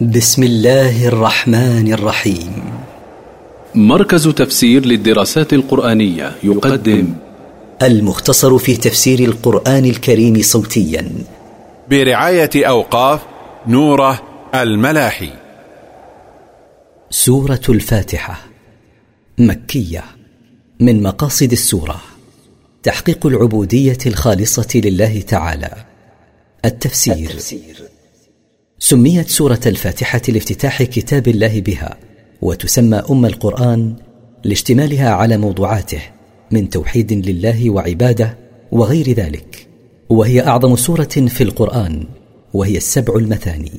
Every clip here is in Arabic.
بسم الله الرحمن الرحيم. مركز تفسير للدراسات القرآنية يقدم المختصر في تفسير القرآن الكريم صوتيا. برعاية أوقاف نوره الملاحي. سورة الفاتحة مكية من مقاصد السورة. تحقيق العبودية الخالصة لله تعالى. التفسير, التفسير. سميت سورة الفاتحة لافتتاح كتاب الله بها وتسمى أم القرآن لاشتمالها على موضوعاته من توحيد لله وعبادة وغير ذلك. وهي أعظم سورة في القرآن وهي السبع المثاني.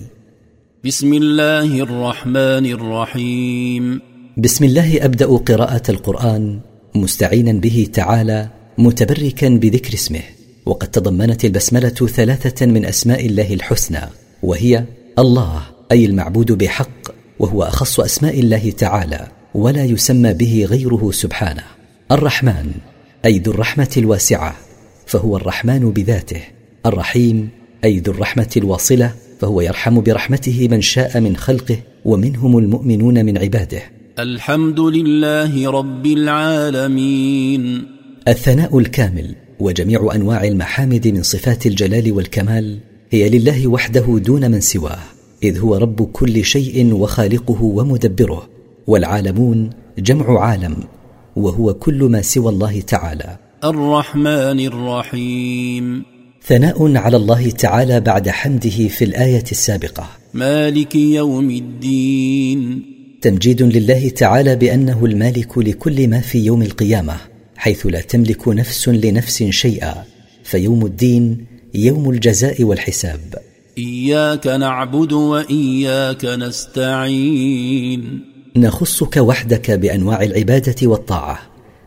بسم الله الرحمن الرحيم. بسم الله أبدأ قراءة القرآن مستعينا به تعالى متبركا بذكر اسمه وقد تضمنت البسملة ثلاثة من أسماء الله الحسنى. وهي الله أي المعبود بحق وهو أخص أسماء الله تعالى ولا يسمى به غيره سبحانه. الرحمن أي ذو الرحمة الواسعة فهو الرحمن بذاته. الرحيم أي ذو الرحمة الواصلة فهو يرحم برحمته من شاء من خلقه ومنهم المؤمنون من عباده. الحمد لله رب العالمين. الثناء الكامل وجميع أنواع المحامد من صفات الجلال والكمال هي لله وحده دون من سواه إذ هو رب كل شيء وخالقه ومدبره والعالمون جمع عالم وهو كل ما سوى الله تعالى. الرحمن الرحيم. ثناء على الله تعالى بعد حمده في الآية السابقة. مالك يوم الدين. تمجيد لله تعالى بأنه المالك لكل ما في يوم القيامة حيث لا تملك نفس لنفس شيئا فيوم الدين يوم الجزاء والحساب. إياك نعبد وإياك نستعين. نخصك وحدك بأنواع العبادة والطاعة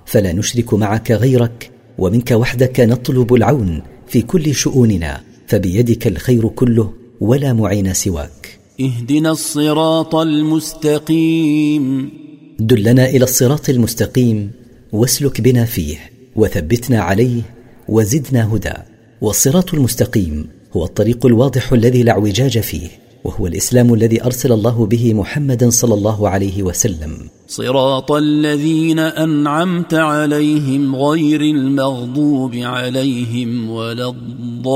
فلا نشرك معك غيرك ومنك وحدك نطلب العون في كل شؤوننا فبيدك الخير كله ولا معين سواك. اهدنا الصراط المستقيم. دلنا إلى الصراط المستقيم واسلك بنا فيه وثبتنا عليه وزدنا هدى. والصراط المستقيم هو الطريق الواضح الذي لا اعوجاج فيه وهو الإسلام الذي أرسل الله به محمدا صلى الله عليه وسلم. صراط الذين أنعمت عليهم غير المغضوب عليهم ولا الضالين.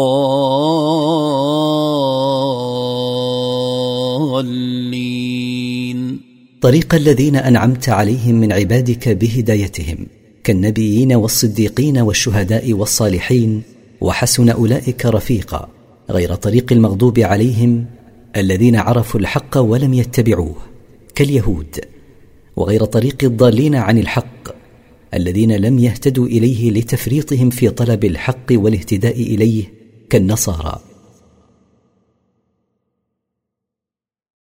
طريق الذين أنعمت عليهم من عبادك بهدايتهم كالنبيين والصديقين والشهداء والصالحين وحسن أولئك رفيقا غير طريق المغضوب عليهم الذين عرفوا الحق ولم يتبعوه كاليهود وغير طريق الضالين عن الحق الذين لم يهتدوا إليه لتفريطهم في طلب الحق والاهتداء إليه كالنصارى.